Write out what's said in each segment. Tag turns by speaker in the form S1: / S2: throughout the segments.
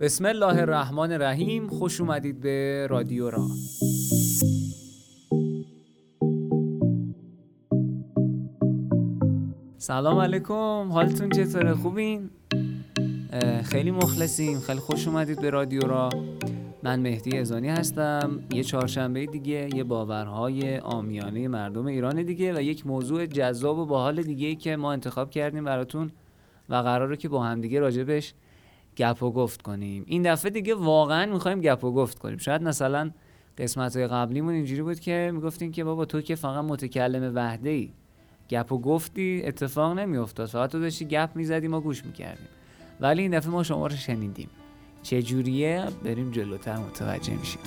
S1: بسم الله الرحمن الرحیم. خوش اومدید به رادیو را. سلام علیکم. حالتون چطوره؟ خوبین؟ خیلی مخلصیم. خیلی خوش اومدید به رادیو را. من مهدی ازانی هستم. یه چهارشنبه دیگه یه باورهای آمیانه مردم ایران دیگه و یک موضوع جذاب و باحال دیگه که ما انتخاب کردیم براتون و قراره که با همدیگه راجبش گپ و گفت کنیم. این دفعه دیگه واقعا می‌خوایم گپ و گفت کنیم. شاید مثلا قسمت های قبلیمون اینجوری بود که می‌گفتیم که بابا تو که فقط متکلم وحده ای گپ و گفتی اتفاق نمیافتاد. فقط تو داشتی گپ می‌زدی ما گوش می‌کردیم. ولی این دفعه ما شما رو شنیدیم. چجوریه؟ بریم جلوتر متوجه میشیم.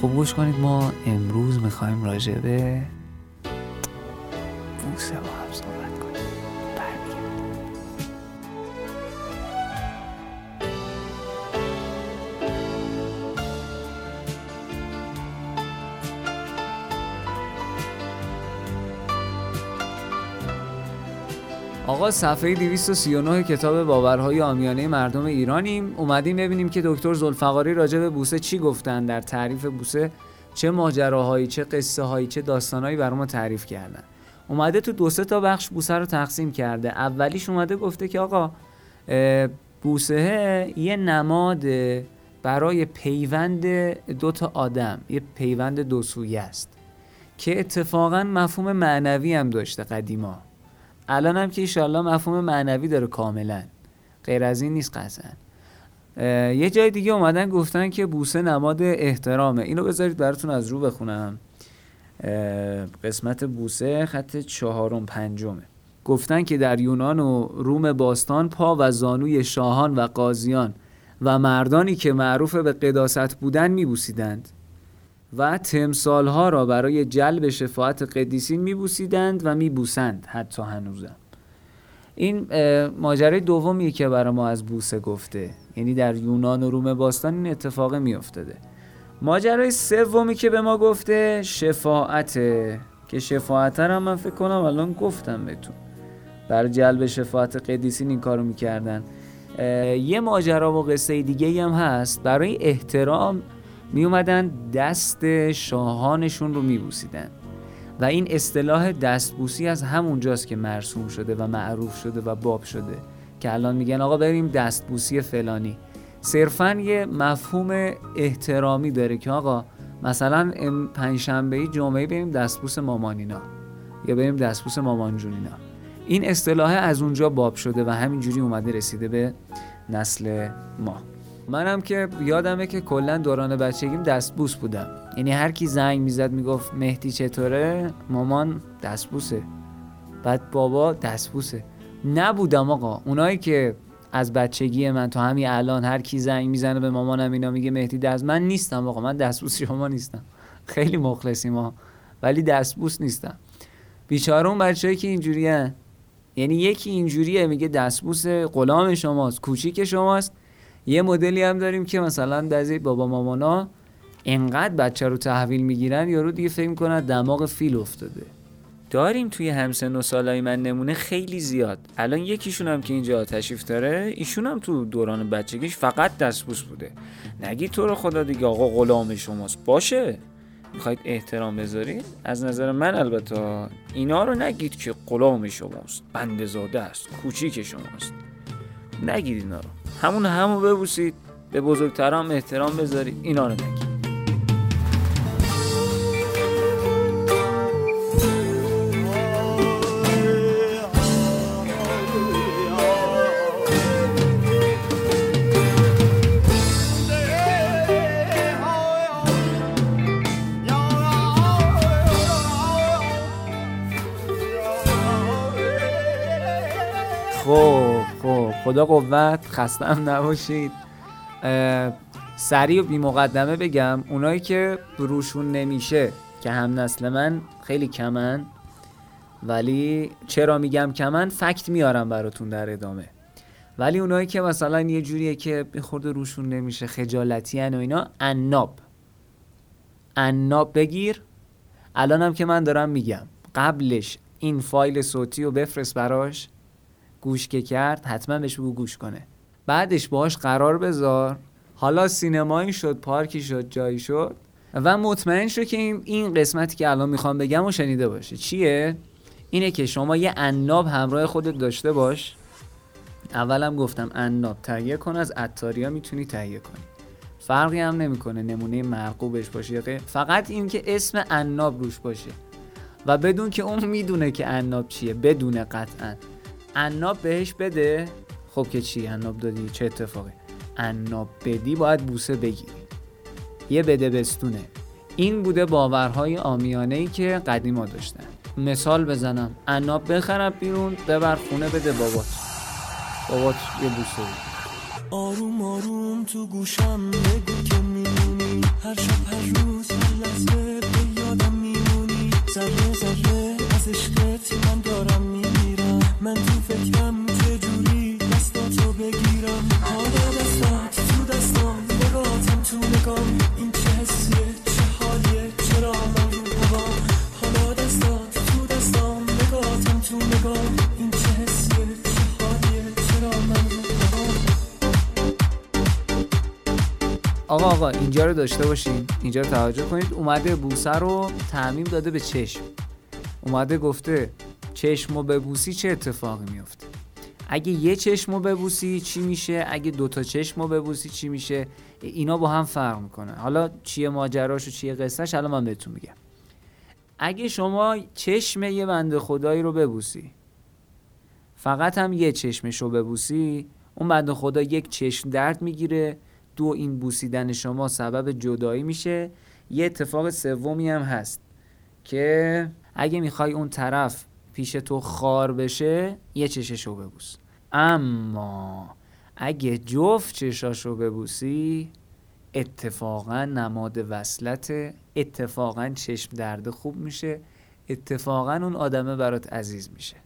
S1: خوب گوش کنید ما امروز می‌خوایم راجع به بوسه با هم صفحه 239 کتاب باورهای آمیانه مردم ایرانیم. اومدیم ببینیم که دکتر زلفقاری راجع به بوسه چی گفتن در تعریف بوسه چه ماجراهایی چه قصه هایی چه داستانهایی برای ما تعریف کردن. اومده تو دو سه تا بخش بوسه رو تقسیم کرده. اولیش اومده گفته که آقا بوسه یه نماد برای پیوند دو تا آدم یه پیوند دو سویه است که اتفاقا مفهوم معنوی هم داشته قدیما. الان هم که ایشالله مفهوم معنوی داره کاملا. غیر از این نیست قطعا. یه جای دیگه اومدن گفتن که بوسه نماد احترامه. اینو بذارید براتون از رو بخونم. قسمت بوسه خط چهارم پنجمه. گفتن که در یونان و روم باستان پا و زانوی شاهان و قاضیان و مردانی که معروف به قداست بودن میبوسیدند. و تمثالها را برای جلب شفاعت قدیسین میبوسیدند و میبوسند حتی هنوزم. این ماجرای دومیه که برای ما از بوسه گفته. یعنی در یونان و روم باستان این اتفاق میافتاده. ماجرای سومی که به ما گفته شفاعته که شفاعت هم من فکر کنم الان گفتم بهتون. برای جلب شفاعت قدیسین این کارو می‌کردن. یه ماجرا و قصه دیگه هم هست. برای احترام می اومدن دست شاهانشون رو میبوسیدن. و این اصطلاح دستبوسی از همونجاست که مرسوم شده و معروف شده و باب شده که الان میگن آقا بریم دستبوسی فلانی. صرفا یه مفهوم احترامی داره که آقا مثلا پنجشنبه جمعه بریم دستبوس مامانینا یا بریم دستبوس مامان جونینا این اصطلاح از اونجا باب شده و همینجوری اومده رسیده به نسل ما. منم که یادمه که کلا دوران بچگیم دستبوس بودم. یعنی هر کی زنگ می‌زد می‌گفت مهدی چطوره؟ مامان دستبوسه. بعد بابا دستبوسه. نبودم آقا. اونایی که از بچگی من تا همین الان هر کی زنگ می‌زنه به مامانم اینا میگه مهدی دست من نیستم آقا. من دستبوس شما نیستم. خیلی مخلصیم ما ولی دستبوس نیستم. بیچاره اون بچه‌ای که اینجوری یعنی یکی اینجوریه میگه دستبوس غلام شماست کوچیک شماست. یه مدلی هم داریم که مثلا دزی بابا مامانا انقدر بچه رو تحویل می‌گیرن یارو دیگه فکر کنن دماغ فیل افتاده. داریم توی همسن و سالای من نمونه خیلی زیاد. الان یکیشون هم که اینجا تشریف داره ایشون هم تو دوران بچگیش فقط دستبوس بوده. نگی تو رو خدا دیگه آقا غلام شماست. باشه. می‌خواید احترام بذارید؟ از نظر من البته اینا رو نگید که غلام شماست. بنده زاده است. کوچیک شماست. نگید اینا رو همون همو ببوسید. به بزرگترام احترام بذارید. اینا رو نگید خدا قوت خستم نباشید. سریع و بی مقدمه بگم اونایی که روشون نمیشه که هم نسل من خیلی کمن ولی چرا میگم کمن؟ فکت میارم براتون در ادامه. ولی اونایی که مثلا یه جوریه که خورده روشون نمیشه خجالتی و اینا اناب اناب بگیر. الانم که من دارم میگم قبلش این فایل صوتی رو بفرست براش. گوش که کرد حتما بهش بگو گوش کنه. بعدش باهاش قرار بذار. حالا سینمایی شد پارکی شد جایی شد. و مطمئن شو که این قسمتی که الان می‌خوام بگم و شنیده باشه. چیه؟ اینه که شما یه اناب همراه خودت داشته باش. اولم گفتم اناب تهیه کن از اتاریا می‌تونی تهیه کنی. فرقی هم نمی‌کنه نمونه مرقوبش باشه. فقط این که اسم اناب روش باشه. و بدون که اون می‌دونه که اناب چیه بدون قطعا. اناب بهش بده؟ خب که چی اناب دادی؟ چه اتفاقی؟ اناب بدی باید بوسه بگیری. یه بده بستونه. این بوده باورهای آمیانه ای که قدیما داشتن. مثال بزنم. اناب بخرم بیرون ببر خونه بده بابات. بابات یه بوسه. بگیر آروم آروم تو گوشم بگو که میمونی هر شب هر روز هر لحظه به یادم میمونی. ذره ذره از عشقت من تو فکرم چجوری دستاتو بگیرم؟ حالا دستات تو دستام نگاتم تو نگام این چه حسیه چه حالیه چرا من رو هوا؟ حالا دستات تو دستام نگاتم تو نگام این چه حسیه چه حالیه چرا من رو آقا آقا اینجا رو داشته باشین. اینجا رو توجه کنید. اومده بوسه رو تعمیم داده به چشم. اومده گفته چشم و ببوسی چه اتفاقی میفته؟ اگه یه چشم رو ببوسی چی میشه؟ اگه دوتا چشم رو ببوسی چی میشه؟ اینا با هم فرق می‌کنه. حالا چیه ماجراش و چیه قصهش؟ الان من بهتون میگم. اگه شما چشم یه بنده خدایی رو ببوسی فقط هم یه چشمش رو ببوسی اون بنده خدا یک چشم درد می‌گیره دو این بوسیدن شما سبب جدایی میشه. یه اتفاق سومی هم هست که اگه می‌خوای اون طرف پیش تو خار بشه یه چششو ببوس. اما اگه جفت چشاشو ببوسی اتفاقا نماد وصلت اتفاقا چشم درد خوب میشه اتفاقا اون آدمه برات عزیز میشه.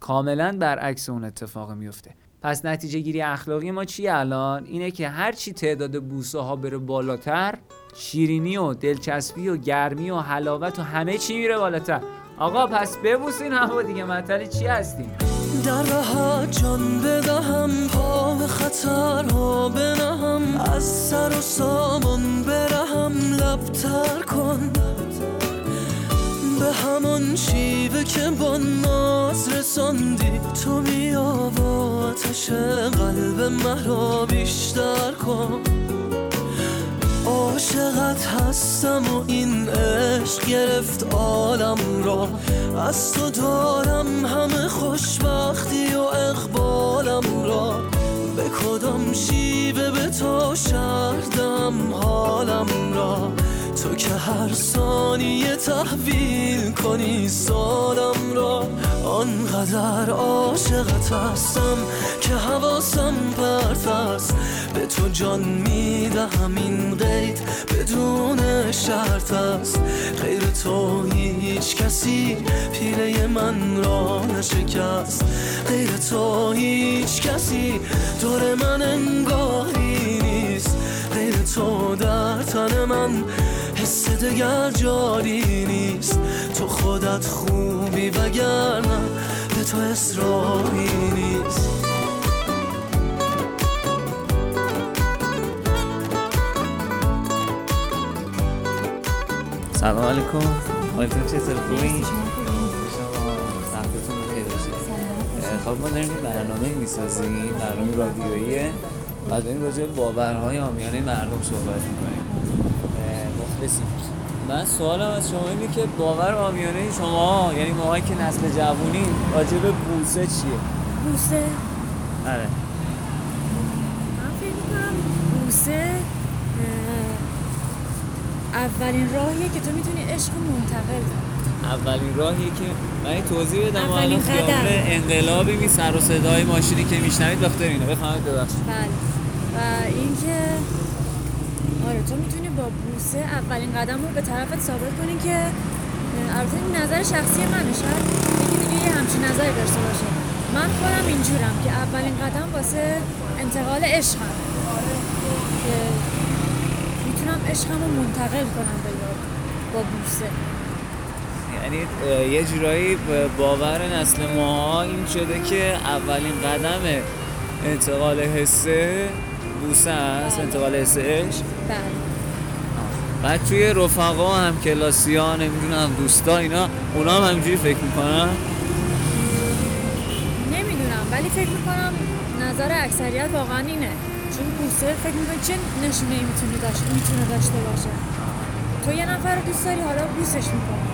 S1: کاملا برعکس اون اتفاق میفته. پس نتیجه گیری اخلاقی ما چی الان؟ اینه که هر چی تعداد بوسه ها بره بالاتر شیرینی و دلچسبی و گرمی و حلاوت و همه چی میره بالاتر. آقا پس ببوسین هوا دیگه مطلی چی هستیم در راحت جان بدهم پا به خطرها بنهم. از سر و سامان برهم لبتر کن. به همان شیوه که با ناز رساندی تو بیا و قلب مرا بیشتر کن. عاشقت هستم و این عشق گرفت عالم را. از تو دارم همه خوشبختی و اقبالم را. به کدام شیوه به تو شردم حالم را؟ تو که هر ثانیه تحویل کنی سالم را. آنقدر عاشقت هستم که حواسم پرت است. به تو جان می‌دهم این قید بدون شرط است. غیر تو هیچ کسی پیله من را نشکست. غیر تو هیچ کسی دور من انگاری نیست. غیر تو در تن من حس دگر جاری نیست. تو خودت خوبی وگرنه به تو اصراری نیست. سلام علیکم. حالتون چطور خوبی؟ خب ما داریم برنامه می‌سازیم برنامه رادیویی. و داریم راجع باورهای آمیانه مردم صحبت می‌کنیم. مخلصیم. من سوالم از شما اینه که باور آمیانه شما یعنی ما که نسل جوونی راجع به بوسه چیه؟
S2: بوسه؟
S1: آره
S2: من فکر می‌کنم بوسه اولین راهیه که تو می‌تونی عشق منتقل
S1: اولین راهیه که من توضیح بدم اولین قدم. انقلابی می سر و صدای ماشینی که میشنوید دکتر اینو. بفهمید ببخشید.
S2: بله. و اینکه آره تو می‌تونی با بوسه اولین قدم رو به طرفت ثابت کنی که البته این نظر شخصی منه شاید یکی دیگه یه همچین نظری داشته باشه من خودم اینجورم که اولین قدم واسه انتقال عشقم. عشقم رو منتقل کنم به یاد با بوسه.
S1: یعنی یه جورایی باور نسل ما این شده که اولین قدم انتقال حسه بوسه است
S2: بله.
S1: انتقال حس عشق.
S2: بله.
S1: بعد توی رفقا هم کلاسی ها نمی‌دونم دوستا اینا اونا هم همینجوری فکر می‌کنن؟
S2: نمی‌دونم ولی فکر می‌کنم نظر اکثریت واقعا اینه. چون بوسه فکر می‌کنی چه نشونه ای می‌تونه داشته می‌تونه داشته باشه تو یه نفر رو دوست داری حالا بوسش می‌کنی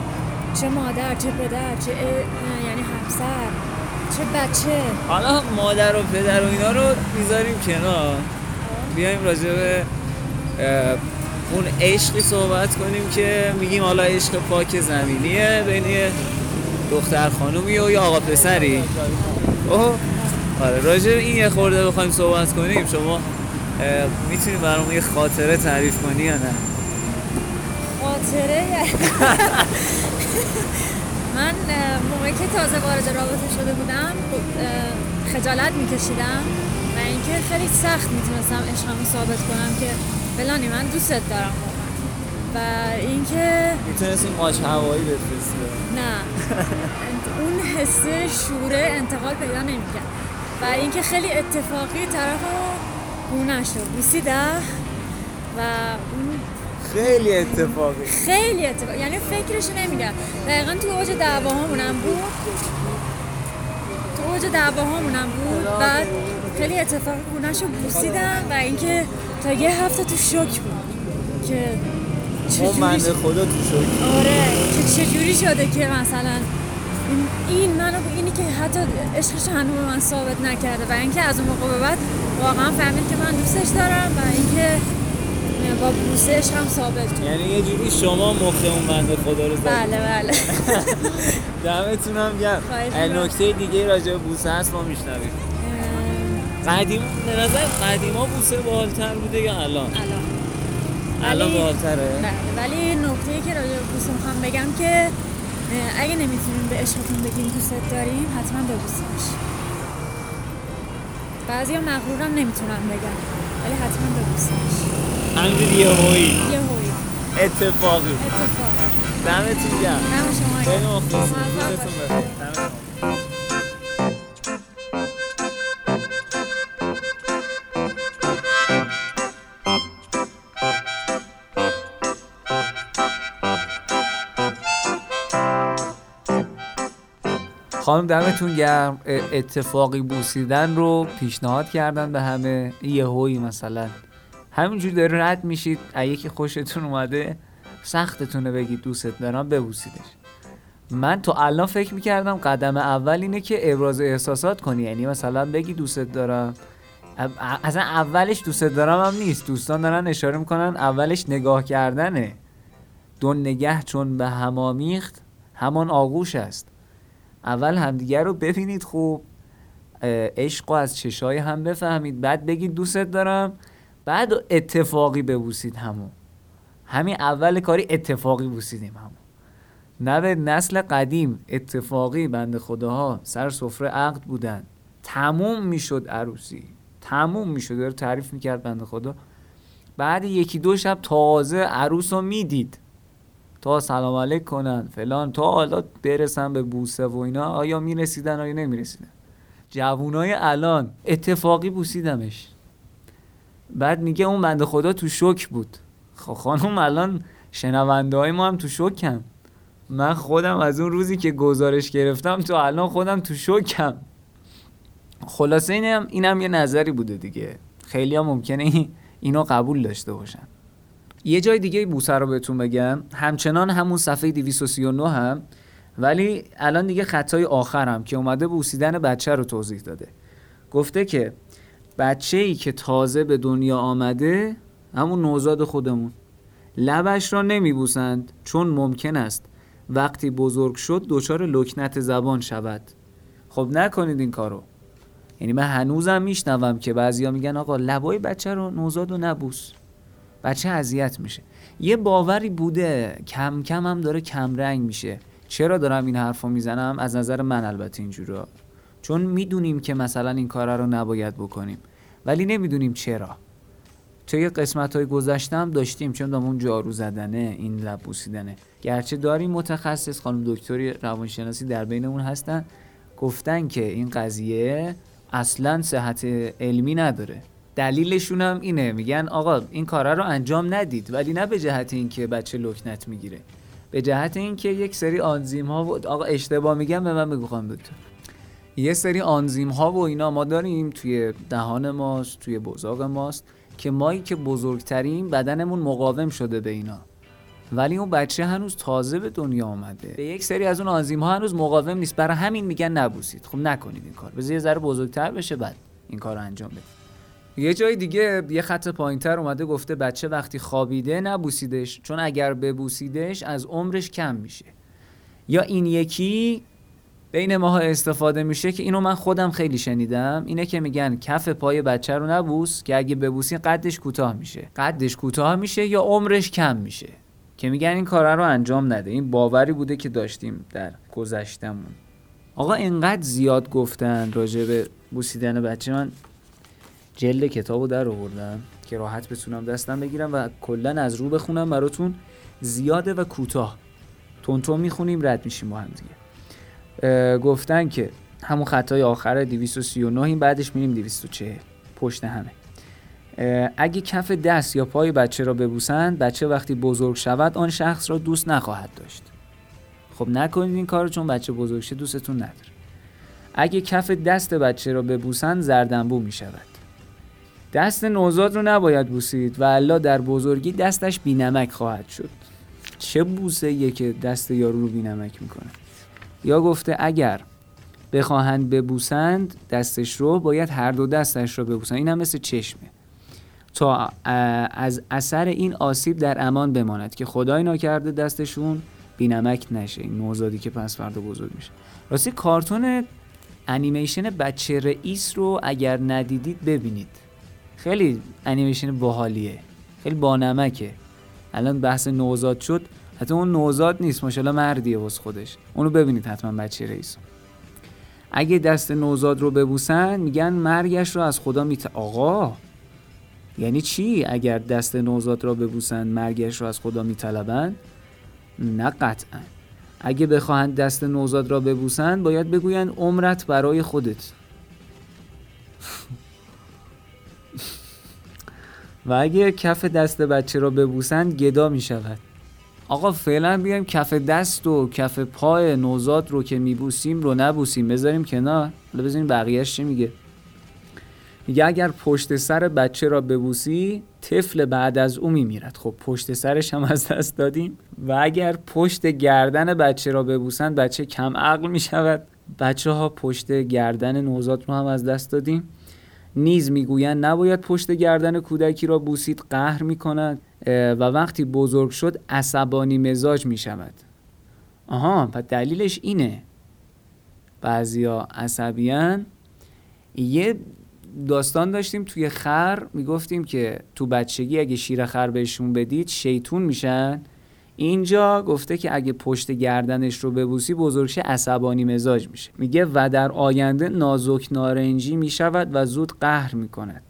S2: چه مادر چه پدر چه یعنی همسر چه بچه
S1: حالا مادر و پدر و اینا رو می‌ذاریم کنار بیایم راجع به اون عشقی صحبت کنیم که میگیم حالا عشق پاک زمینیه بین دختر خانومی و یه آقا پسری اوه آره راجع به این یه خورده بخوایم صحبت کنیم شما می‌تونی برامون یه خاطره تعریف کنی یا نه؟
S2: خاطره؟ من موقعی که تازه وارد رابطه شده بودم اه، خجالت میکشیدم و اینکه خیلی سخت می‌تونستم عشقمو ثابت کنم که فلانی من دوستت دارم و اینکه
S1: می‌تونستیم ماچ هوایی بفرسته
S2: نه. اون حس شوره انتقال پیدا نمی‌کرد. و اینکه خیلی اتفاقی طرف رو بونش رو بوسیدم و اون
S1: خیلی اتفاقی.
S2: خیلی اتفاق یعنی فکرش نمیگم. دقیقا تو اوج دعواهامونم بود. تو اوج دعواهامونم بود. بعد خیلی اتفاقی خونش رو بوسیدم و اینکه تا یه هفته تو شوک بود. که
S1: اون
S2: چجوری
S1: خدا تو شد
S2: آره که چجوری شده که مثلا این, این منو اینی که حتی عشقش هنوز به من ثابت نکرده و اینکه از اون موقع به بعد واقعا فهمید که من دوستش دارم و اینکه با بوسه عشقم ثابت شد.
S1: یعنی یه جوری شما مخ اون بنده خدا رو زدید.
S2: بله بله.
S1: دمتون هم گرم. نکته دیگه راجع به بوسه هست ما میشنویم. قدیم به نظر قدیما بوسه بالتر بوده یا الان؟
S2: الان.
S1: الان بالتره
S2: بله ولی نکته ای که راجع به بوسه می‌خوام بگم که اگه نمی‌تونیم به عشقتون بگیم دوست داریم حتما ببوسیمش بعضی ها مغرورم نمی‌تونن بگن ولی حتما ببوسیمش
S1: همینجوری یه هویی
S2: یه هوی.
S1: اتفاقی.
S2: اتفاق
S1: دمتون گرم.
S2: دم شما گرم.
S1: خانم دمتون گرم. اتفاقی بوسیدن رو پیشنهاد کردن به همه. یه هوی مثلا. همینجوری داره رد میشید. که خوشتون اومده سختتونه بگید دوستت دارم ببوسیدش. من تو الان فکر می‌کردم قدم اول اینه که ابراز احساسات کنی. یعنی مثلا بگی دوستت دارم. اصلا اولش دوستت دارم هم نیست. دوستان دارن اشاره می‌کنن اولش نگاه کردنه. دو نگه چون به هم آمیخت همان آغوش است. اول همدیگه رو ببینید. خوب عشق از چشای هم بفهمید. بعد بگید دوستت دارم. بعد اتفاقی ببوسید همون. همین اول کاری اتفاقی بوسیدیم همون. نه به نسل قدیم اتفاقی بند خداها سر سفره عقد بودن. تموم می‌شد عروسی. تموم می‌شد. داره تعریف می‌کرد بند خدا. بعد یکی دو شب تازه عروس رو می‌دید. تا سلام علیک کنن فلان. تا حالا برسن به بوسه و اینا آیا می‌رسیدن آیا نمی‌رسیدن؟ جوونای الان اتفاقی بوسیدمش. بعد میگه اون بنده خدا تو شوک بود. خب خانم الان شنونده های ما هم تو شوکم من خودم از اون روزی که گزارش گرفتم تو الان خودم تو شوکم. خلاصه اینم اینم یه نظری بوده دیگه. خیلی ها ممکنه این- اینو قبول داشته باشن. یه جای دیگه بوسه رو بهتون بگم. همچنان همون صفحه 239 هم. ولی الان دیگه خطای آخرم که اومده بوسیدن بچه رو توضیح داده. گفته که بچه ای که تازه به دنیا آمده همون نوزاد خودمون. لبش را نمیبوسند چون ممکن است وقتی بزرگ شد دچار لکنت زبان شود. خب نکنید این کارو. یعنی من هنوزم میشنوم که بعضیا میگن آقا لبای بچه رو نوزاد و نبوس. بچه اذیت میشه؟ یه باوری بوده کم کم هم داره کم رنگ میشه. چرا دارم این حرفو می‌زنم؟ از نظر من البته اینجورا چون می‌دونیم که مثلا این کارا رو نباید بکنیم. ولی نمی‌دونیم چرا. توی قسمت های گذشتم داشتیم چون اون جارو زدنه این لب بوسیدنه. گرچه داریم متخصص خانم دکتری روانشناسی در بینمون هستن گفتن که این قضیه اصلا صحت علمی نداره. دلیلشون هم اینه. میگن آقا این کارا رو انجام ندید ولی نه به جهت اینکه بچه لکنت می‌گیره. به جهت اینکه یک سری آنزیم ها و آقا اشتباه میگم به من بگو دکتر. یه سری آنزیم ها و اینا ما داریم توی دهان ماست توی بزاق ماست که مایی که بزرگتریم بدنمون مقاوم شده به اینا. ولی اون بچه هنوز تازه به دنیا آمده به یک سری از اون آنزیم ها هنوز مقاوم نیست. برای همین میگن نبوسید. خب نکنید این کار. بذار یه ذره بزرگتر بشه بعد این کار رو انجام بدید. یه جای دیگه یه خط پایینتر اومده گفته بچه وقتی خوابیده نبوسیدش چون اگر ببوسیدش از عمرش کم میشه. یا این یکی بین ماها استفاده میشه که اینو من خودم خیلی شنیدم. اینه که میگن کف پای بچه رو نبوس که اگه ببوسی قدش کوتاه میشه. قدش کوتاه میشه یا عمرش کم میشه؟ که میگن این کار رو انجام نده. این باوری بوده که داشتیم در گذشتمون آقا اینقدر زیاد گفتن راجع به بوسیدن بچه من جلد کتابو در آوردم که راحت بتونم دستم بگیرم و کلا از رو بخونم براتون زیاده و کوتاه. تون می‌خونیم رد میشیم با هم دیگه. گفتن که همون خطای آخر 239 این بعدش میریم 240 پشت همه. اگه کف دست یا پای بچه را ببوسند بچه وقتی بزرگ شود آن شخص را دوست نخواهد داشت. خب نکنید این کار چون بچه بزرگ شه دوستتون نداره. اگه کف دست بچه را ببوسند زردنبو می شود دست نوزاد رو نباید بوسید و الله در بزرگی دستش بینمک خواهد شد. چه بوسه یه که دست یارو رو بینمک می‌کنه؟ یا گفته اگر بخواهند ببوسند دستش رو باید هر دو دستش رو ببوسند. این هم مثل چشمه. تا از اثر این آسیب در امان بماند که خدای ناکرده دستشون بینمک نشه. این نوزادی که پس فردا بزرگ میشه. راستی کارتون انیمیشن بچه رئیس رو اگر ندیدید ببینید. خیلی انیمیشن باحالیه. خیلی بانمکه الان بحث نوزاد شد. حتی اون نوزاد نیست. ماشاءالله مردیه واسه خودش. اونو ببینید حتما بچه رئیس. اگه دست نوزاد رو ببوسن میگن مرگش رو از خدا میت آقا! یعنی چی؟ اگر دست نوزاد را ببوسن مرگش را از خدا میطلبند نه قطعا. اگه بخواهند دست نوزاد را ببوسند باید بگویند عمرت برای خودت. و اگه کف دست بچه را ببوسند گدا می شود آقا فعلا بیایم کف دست و کف پای نوزاد رو که میبوسیم رو نبوسیم بذاریم کنار. حالا بذاریم بقیهش چی میگه. میگه اگر پشت سر بچه را ببوسی طفل بعد از او میمیرد. خب پشت سرش هم از دست دادیم. و اگر پشت گردن بچه را ببوسند بچه کم عقل می‌شود. بچه ها پشت گردن نوزاد رو هم از دست دادیم. نیز می‌گویند نباید پشت گردن کودکی را بوسید قهر می‌کند و وقتی بزرگ شد عصبانی مزاج می‌شود. آها و دلیلش اینه. بعضیا عصبیان. یه داستان داشتیم توی خر می‌گفتیم که تو بچگی اگه شیر خر بهشون بدید شیطون میشن. اینجا گفته که اگه پشت گردنش رو ببوسی بزرگشه عصبانی مزاج میشه. میگه و در آینده نازک نارنجی می‌شود و زود قهر می‌کند.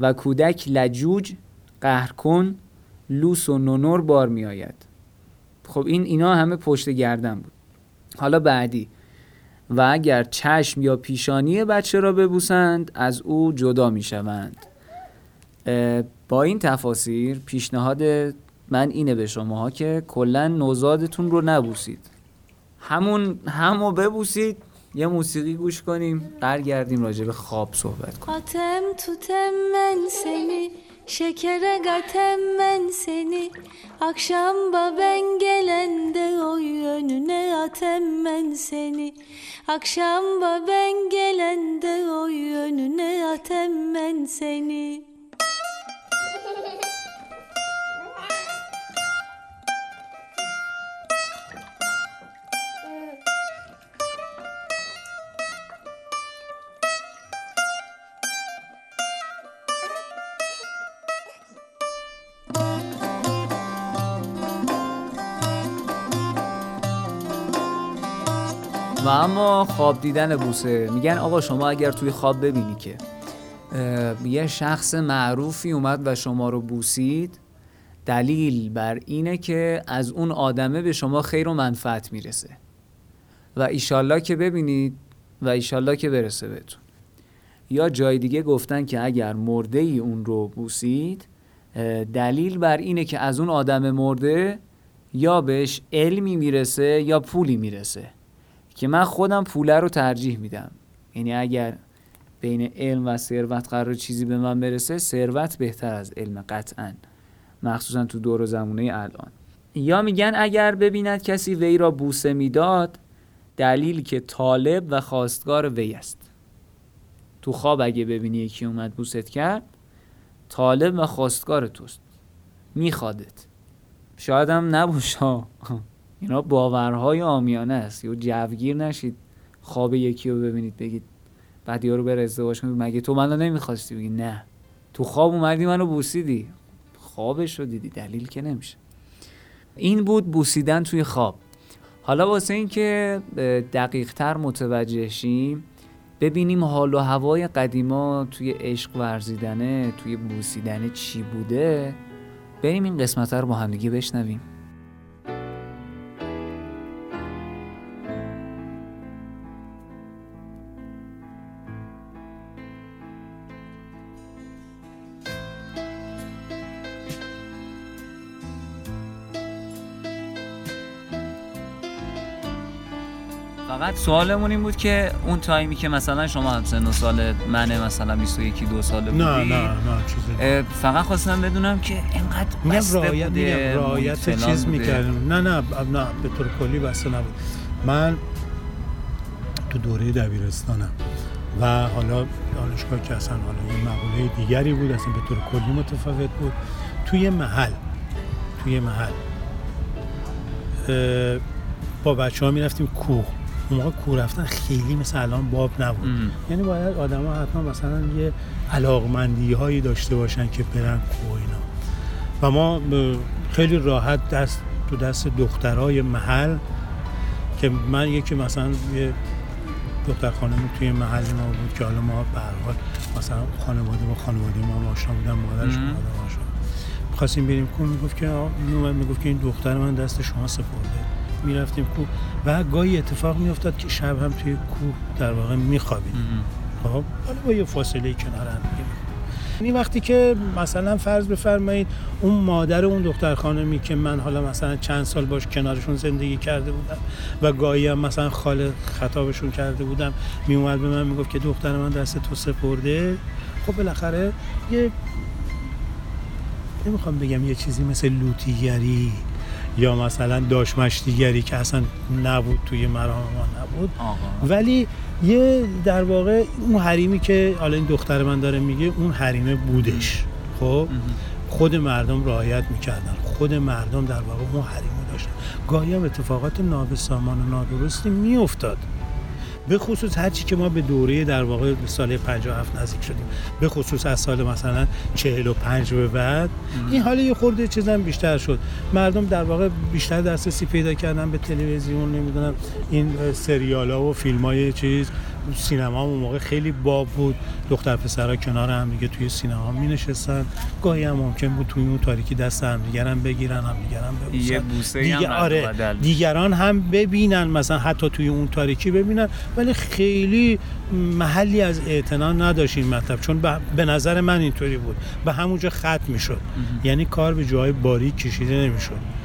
S1: و کودک لجوج قهر کن لوس و نونور بار میآید. خب این اینا همه پشت گردن بود. حالا بعدی. و اگر چشم یا پیشانی بچه را ببوسند از او جدا می شوند با این تفاسیر پیشنهاد من اینه به شما ها که کلا نوزادتون رو نبوسید. همون همو ببوسید یه موسیقی گوش کنیم برگردیم راجع به خواب صحبت کنیم.
S3: آتم تو تم من سنی شکر گاتم من سنی اکشم با بن گلنده او یونونه آتم من سنی اکشم با
S1: بن گلنده او یونونه آتم من سنی اما خواب دیدن بوسه. میگن آقا شما اگر توی خواب ببینی که یه شخص معروفی اومد و شما رو بوسید دلیل بر اینه که از اون آدمه به شما خیر و منفعت می‌رسه. و ایشالله که ببینید و ایشالله که برسه بهتون. یا جای دیگه گفتن که اگر مرده ای اون رو بوسید دلیل بر اینه که از اون آدم مرده یا بهش علمی می‌رسه یا پولی می‌رسه. که من خودم پوله رو ترجیح میدم. یعنی اگر بین علم و ثروت قرار چیزی به من برسه ثروت بهتر از علم قطعا. مخصوصا تو دور و زمونه الان. یا میگن اگر ببیند کسی وی را بوسه می‌داد دلیل که طالب و خواستگار وی است. تو خواب اگه ببینی یکی اومد بوست کرد طالب و خواستگار توست. میخوادت. شاید هم نباشه اینا باورهای آمیانه است. یا جوگیر نشید. خواب یکی رو ببینید بگید بعد یارو بره ازدواج کنید مگه تو منو نمی‌خواستی؟ بگی نه. تو خواب اومدی منو بوسیدی. خوابش رو دیدی. دلیل که نمیشه. این بود بوسیدن توی خواب. حالا واسه این که دقیق تر متوجه شیم ببینیم حال و هوای قدیما توی عشق ورزیدنه توی بوسیدنه چی بوده. بریم این قسمت رو با همدیگه بشنویم. سوالمون این بود که اون تایمی که مثلا شما سن و سال منه مثلا 21 دو ساله بودی
S4: نه نه نه
S1: فقط خواستم بدونم که اینقدر بسته
S4: رایت
S1: بوده
S4: میگم رایت
S1: فلان
S4: چیز
S1: بوده.
S4: می‌کردم نه نه نه به طور کلی بسته نبود. من تو دوره دبیرستانم و حالا دانشگاه که اصلا حالا یه مقوله دیگری بود اصلا به طور کلی متفاوت بود. توی محل توی محل با بچه ها می‌رفتیم کوه. اون موقع کوه رفتن خیلی مثل الان باب نبود.
S1: ام.
S4: یعنی باید آدم ها حتما مثلا یه علاقمندی هایی داشته باشن که برن کوه اینا. و ما خیلی راحت دست تو دست دخترای محل که من یکی مثلا یه دختر خانمی توی محل ما بود که حالا ما به هر حال مثلا خانواده با خانواده ما آشنا بودن مادرش. مادر آشنا می‌خواستیم بریم کوه می‌گفت که میومد می‌گفت که این دختر من دست شما سپرده. می‌رفتیم کوه و گاهی اتفاق میافتاد که شب هم توی کوه در واقع میخوابیدیم. خب حالا با یه فاصله کنار هم یعنی وقتی که مثلا فرض بفرمایید اون مادر اون دختر خانمی که من حالا مثلا چند سال باش کنارشون زندگی کرده بودم و گاهی هم مثلا خاله خطابشون کرده بودم می اومد به من می‌گفت که دختر من دست تو سپرده. خب بالاخره یه نمی‌خوام بگم یه چیزی مثل لوتیگری یا مثلا داشمشتیگری که اصلا نبود توی مرام ما نبود.
S1: آقا.
S4: ولی یه در واقع اون حریمی که حالا این دختر من داره میگه اون حریمه بودش. خب. خود مردم رعایت می‌کردن. خود مردم در واقع اون حریمه داشتن. گاهی هم اتفاقات نابسامان و نادرستی میافتاد. به خصوص هرچی که ما به دوره در واقع سال 57 نزدیک شدیم. به خصوص از سال مثلا 45 به بعد این حالا یه خورده چیزم بیشتر شد. مردم در واقع بیشتر دسترسی پیدا کردن به تلویزیون نمی‌دونم این سریال ها و فیلم های چیز. سینما هم اون موقع خیلی باب بود. دختر پسرها کنار هم دیگه توی سینما می نشستن گاهی هم ممکن بود توی اون تاریکی دست هم دیگر هم بگیرن هم دیگر هم ببوسن.
S1: یه بوسه هم رد و
S4: آره
S1: بدل.
S4: دیگران هم ببینن مثلا حتی توی اون تاریکی ببینن ولی خیلی محلی از اعتنا نداشت این مطلب. چون به- به نظر من اینطوری بود. به همونجا ختم می‌شد. یعنی کار به جای باریک کشیده نمی‌شد.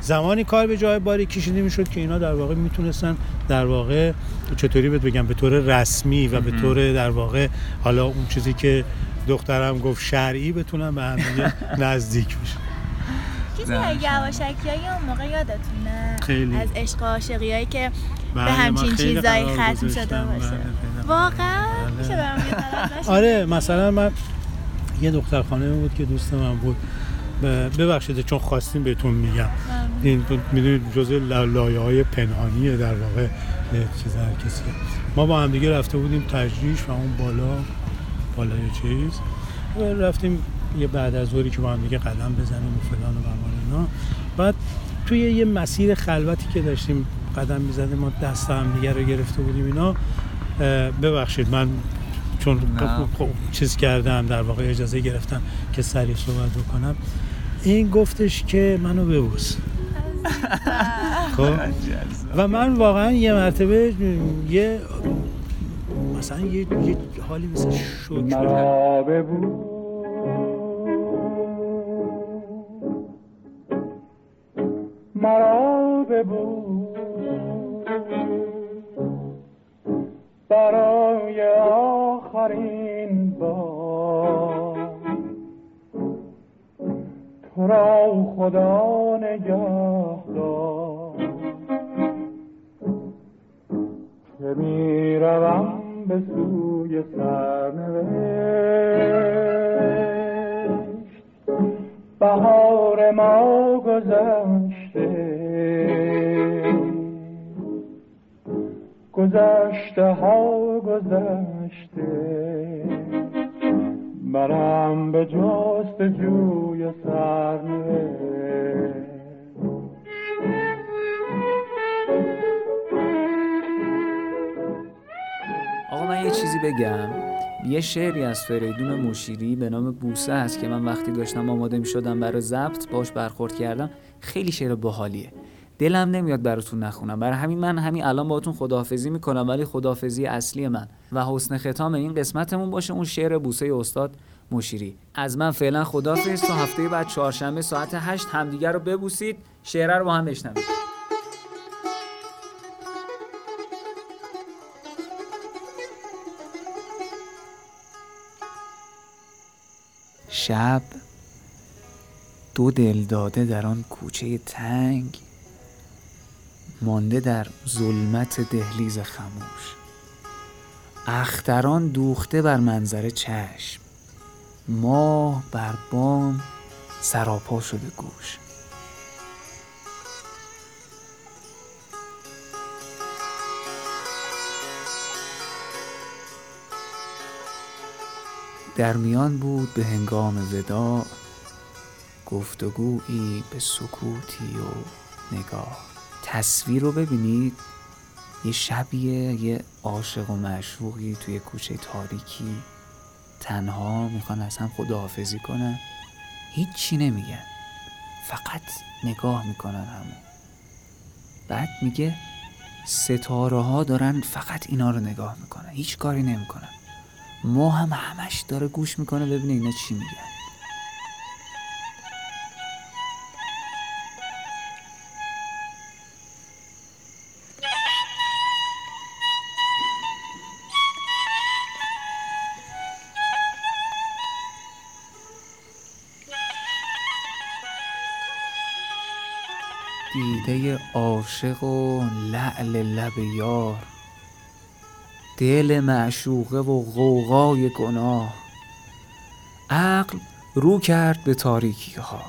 S4: زمانی کار به جای باریک کشیده می‌شد که اینا در واقع می‌تونستن در واقع چطوری بهت بگم به طور رسمی و به. طور در واقع حالا اون چیزی که دخترم گفت شرعی بتونن به هم نزدیک بشن
S5: چیزی یواشکی های اون موقع یادتونه
S4: خیلی.
S5: از عشق و عاشقی هایی که
S4: بله،
S5: به
S4: من
S5: همچین چیزایی ختم شده. باشه
S4: بله، خیلی.
S5: واقعا
S4: بله.
S5: میشه برام یه طرف نشه؟
S4: آره مثلا من یه دختر خانه بود که دوست من بود ببخشید چون خواستیم بهتون میگم این می‌دونید جزء لایه های پنهانیه در واقع چیز هر کسی. ما با هم دیگه رفته بودیم تجریش و اون بالا بالای چیز. و رفتیم یه بعد از ظهری که با هم دیگه قدم بزنیم و فلان و اینا. بعد توی یه مسیر خلوتی که داشتیم قدم می‌زدیم ما دست هم دیگه رو گرفته بودیم اینا. ببخشید من چون
S6: نه.
S4: خب چیز کردم در واقع اجازه گرفتم که سریع صحبت بکنم. این گفتش که منو ببوس. خب. و من واقعا یه مرتبه یه مثلا یه, یه حالی مثل شکر.
S7: ببو مرا ببو برای آخرین را خدا نگه دار که می روم به سوی سرنوشت. بهار ما گذشته. گذشته ها گذشته. منم به جست جوی سرنوشت.
S1: آقا من یه چیزی بگم. یه شعری از فریدون مشیری به نام بوسه هست که من وقتی داشتم آماده می شدم برای ضبط باش برخورد کردم. خیلی شعر باحالیه. دلم نمیاد براتون نخونم. برای همین من همین الان باهاتون خداحافظی می‌کنم ولی خداحافظی اصلی من و حسن ختام این قسمتمون باشه اون شعر بوسه استاد مشیری. از من فعلا خداحافظ تا هفته بعد چهارشنبه ساعت 8 همدیگر رو ببوسید شعره رو با هم بشنوید. شب دو دل داده در آن کوچه تنگ مانده در ظلمت دهلیز خموش. اختران دوخته بر منظر چشم. ماه بر بام سراپا شده گوش. در میان بود به هنگام وداع گفتگویی به سکوتی و نگاه. تصویر رو ببینید. یه شبیه یه عاشق و معشوقی توی کوچه تاریکی. تنها می‌خوان از هم خداحافظی کنن. هیچی نمیگن. فقط نگاه می‌کنن همون بعد میگه ستاره ها دارن فقط اینا رو نگاه می‌کنن. هیچ کاری نمی‌کنن. ما هم همش داره گوش می‌کنه ببینه اینا چی میگن. دیده عاشق و لعل لب یار. دل معشوقه و غوغای گناه. عقل رو کرد به تاریکی ها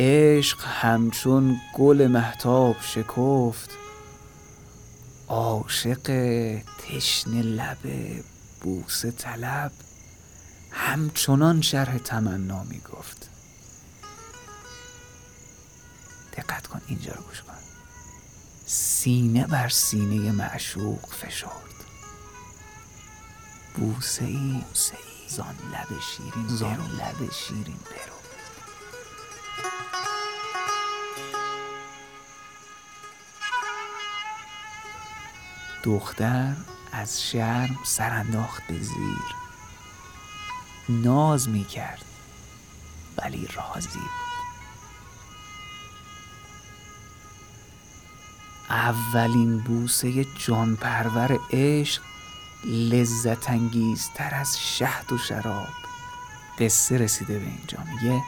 S1: عشق همچون گل محتاب شکفت. عاشق تشنه لب بوسه طلب. همچنان شرح تمنا می گفت اینجا رو گوش کن. سینه بر سینه معشوق فشرد. بوسه ای زان لب شیرین زان لب شیرین برو. دختر از شرم سرانداخت به زیر. ناز می کرد ولی راضی بود. اولین بوسه جان پرور عشق لذت انگیزتر از شهد و شراب. قصه رسیده به اینجا. میگه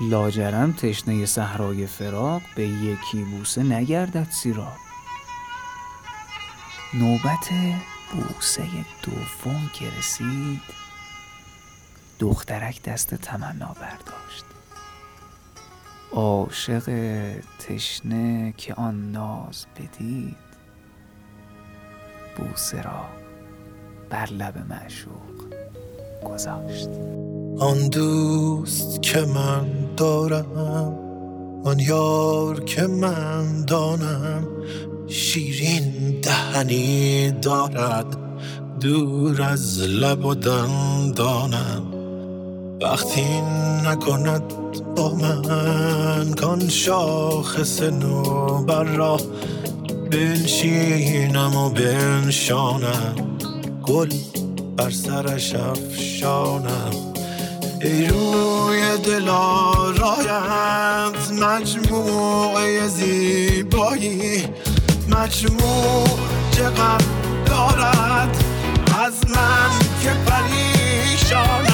S1: لاجرم تشنه صحرای فراق به یکی بوسه نگردد سیراب. نوبت بوسه دوم که رسید دخترک دست تمنا برداشت عاشق تشنه که آن ناز بدید بوسه را بر لب معشوق گذاشت.
S8: آن دوست که من دارم آن یار که من دانم شیرین دهنی دارد دور از لب و دندانم. وقتی نکند با من کان شاخص نوبر را بنشینم و بنشانم. گل بر سرش افشانم. ای روی دلارایت مجموعه زیبایی. مجموع چقدر دارد از من که پریشان